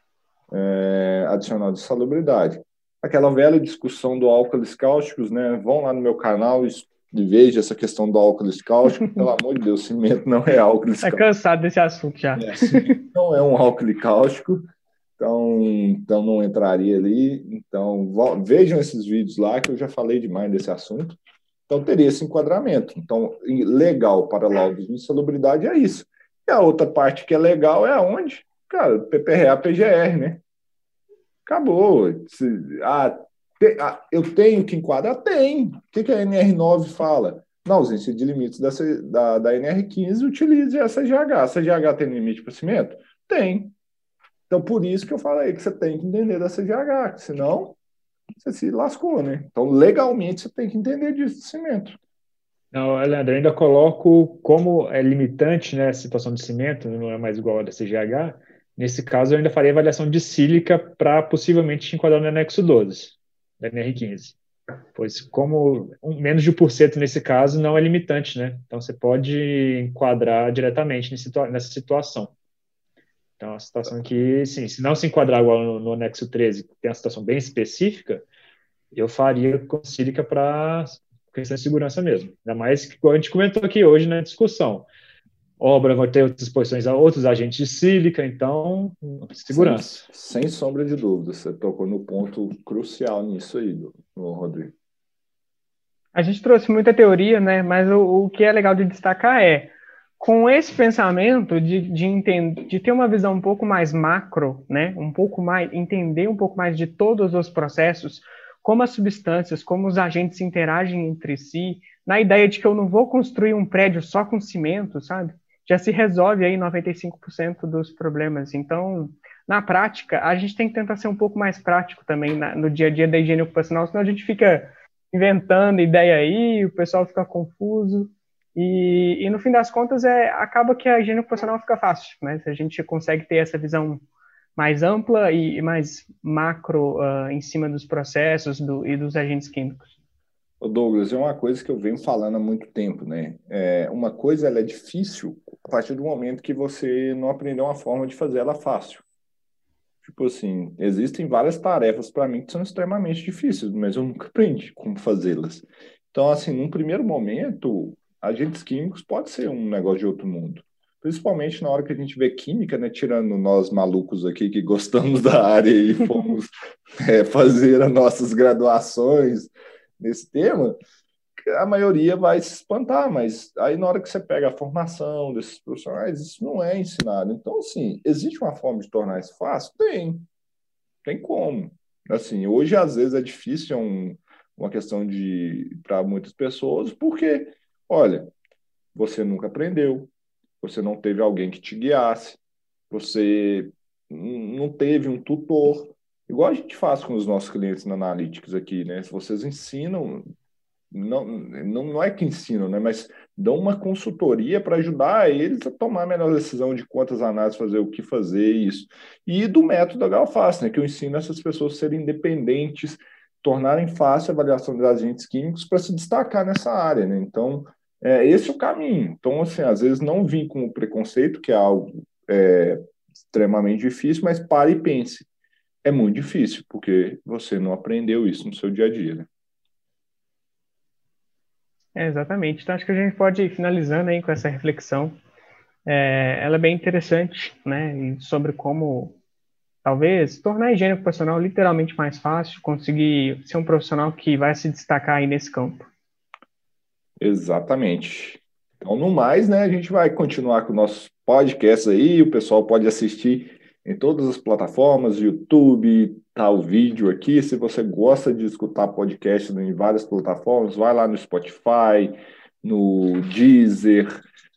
é, adicional de salubridade. Aquela velha discussão do álcool cáusticos, né? Vão lá no meu canal, veja essa questão do álcool cáustico, pelo amor de Deus, cimento não é álcool cáustico. Está cansado desse assunto já. É, não é um álcool cáustico, então, então não entraria ali. Então, vejam esses vídeos lá que eu já falei demais desse assunto. Então, teria esse enquadramento. Então, legal para laudos de insalubridade é isso. E a outra parte que é legal é aonde? cara, PPRA, PGR, né? Acabou. Ah, ah, eu tenho que enquadrar? Tem. O que, a NR9 fala? Na ausência de limites dessa, da, da NR15, utilize a CGH. A CGH tem limite para cimento? Tem. Então, por isso que eu falei que você tem que entender da CGH, senão você se lascou, né? Então, legalmente, você tem que entender disso de cimento. Não, Leandro, eu ainda coloco como é limitante né, a situação de cimento, não é mais igual a da CGH. Nesse caso, eu ainda faria avaliação de sílica para possivelmente enquadrar no anexo 12 da NR15. Pois, como um, menos de 1% nesse caso não é limitante, né? Então, você pode enquadrar diretamente nessa situação. Então, uma situação que, sim, se não se enquadrar igual no, no anexo 13, que tem uma situação bem específica, eu faria com sílica para questão de segurança mesmo. Ainda mais que, a gente comentou aqui hoje na discussão, obra vai ter outras exposições a outros agentes de sílica, então, segurança. Sem, sem sombra de dúvida, você tocou no ponto crucial nisso aí, do, do Rodrigo. A gente trouxe muita teoria, né? Mas o, o que é legal de destacar é com esse pensamento de, de, entender, de ter uma visão um pouco mais macro, né, um pouco mais, entender um pouco mais de todos os processos, como as substâncias, como os agentes interagem entre si, na ideia de que eu não vou construir um prédio só com cimento, sabe? Já se resolve aí 95% dos problemas. Então, na prática, a gente tem que tentar ser um pouco mais prático também na, no dia a dia da higiene ocupacional, senão a gente fica inventando ideia aí, o pessoal fica confuso. E, e no fim das contas, é, acaba que a higiene ocupacional fica fácil, né? Se a gente consegue ter essa visão mais ampla e mais macro uh, em cima dos processos do, e dos agentes químicos. Douglas, é uma coisa que eu venho falando há muito tempo, né? É, uma coisa ela é difícil a partir do momento que você não aprendeu uma forma de fazer ela fácil. Tipo assim, existem várias tarefas para mim que são extremamente difíceis, mas eu nunca aprendi como fazê-las. Então, assim, num primeiro momento, agentes químicos pode ser um negócio de outro mundo principalmente na hora que a gente vê química, né, tirando nós malucos aqui que gostamos da área e fomos é, fazer as nossas graduações nesse tema, a maioria vai se espantar, mas aí na hora que você pega a formação desses profissionais, isso não é ensinado. Então, assim, existe uma forma de tornar isso fácil? Tem. Tem como. Assim, hoje às vezes é difícil, é um, uma questão de para muitas pessoas, porque, olha, você nunca aprendeu, você não teve alguém que te guiasse, você não teve um tutor, igual a gente faz com os nossos clientes na Analytics aqui, né? Se vocês ensinam, não, não, não é que ensinam, né? Mas dão uma consultoria para ajudar eles a tomar a melhor decisão de quantas análises fazer, o que fazer, isso. E do método HFAS, né? Que eu ensino essas pessoas a serem independentes, tornarem fácil a avaliação de agentes químicos para se destacar nessa área, né? Então, é, esse é o caminho. Então, assim, às vezes não vim com o preconceito, que é algo é, extremamente difícil, mas pare e pense. É muito difícil, porque você não aprendeu isso no seu dia a dia, né? É, exatamente. Então, acho que a gente pode ir finalizando aí com essa reflexão. É, ela é bem interessante, né? Sobre como, talvez, tornar a higiene ocupacional literalmente mais fácil, conseguir ser um profissional que vai se destacar aí nesse campo. Exatamente. Então, no mais, né, a gente vai continuar com o nosso podcast aí, o pessoal pode assistir em todas as plataformas, YouTube, tá o vídeo aqui. Se você gosta de escutar podcast em várias plataformas, vai lá no Spotify, no Deezer,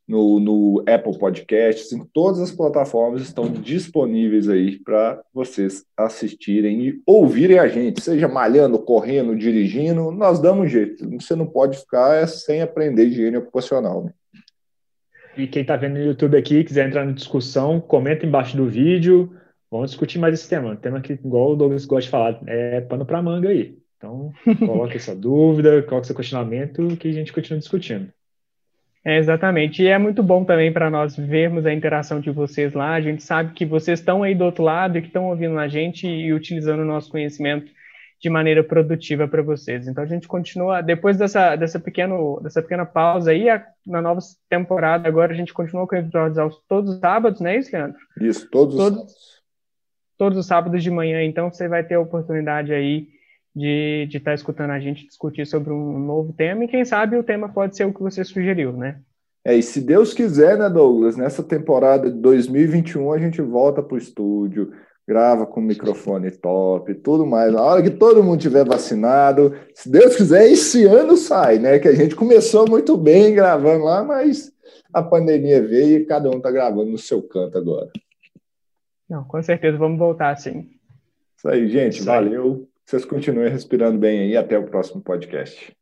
no, no Apple Podcasts, em todas as plataformas estão disponíveis aí para vocês assistirem e ouvirem a gente, seja malhando, correndo, dirigindo, nós damos jeito. Você não pode ficar sem aprender higiene ocupacional. Né? E quem está vendo no YouTube aqui, quiser entrar na discussão, comenta embaixo do vídeo. Vamos discutir mais esse tema. Um tema que, igual o Douglas gosta de falar, é pano para manga aí. Então, coloque essa dúvida, coloque seu questionamento, que a gente continua discutindo. É, exatamente. E é muito bom também para nós vermos a interação de vocês lá. A gente sabe que vocês estão aí do outro lado e que estão ouvindo a gente e utilizando o nosso conhecimento de maneira produtiva para vocês. Então a gente continua depois dessa dessa pequeno dessa pequena pausa aí a, na nova temporada agora a gente continua com episódios aos todos os sábados, não é isso, Leandro? Isso, todos, todos os sábados. Todos os sábados de manhã, então você vai ter a oportunidade aí de estar tá escutando a gente discutir sobre um novo tema e quem sabe o tema pode ser o que você sugeriu, né? É, e se Deus quiser, né, Douglas, nessa temporada de 2021 a gente volta para o estúdio, grava com microfone top, tudo mais. Na hora que todo mundo tiver vacinado, se Deus quiser, esse ano sai, né? Que a gente começou muito bem gravando lá, mas a pandemia veio e cada um está gravando no seu canto agora. Não, com certeza, vamos voltar sim. Isso aí, gente. Isso valeu. Aí. Vocês continuem respirando bem aí. Até o próximo podcast.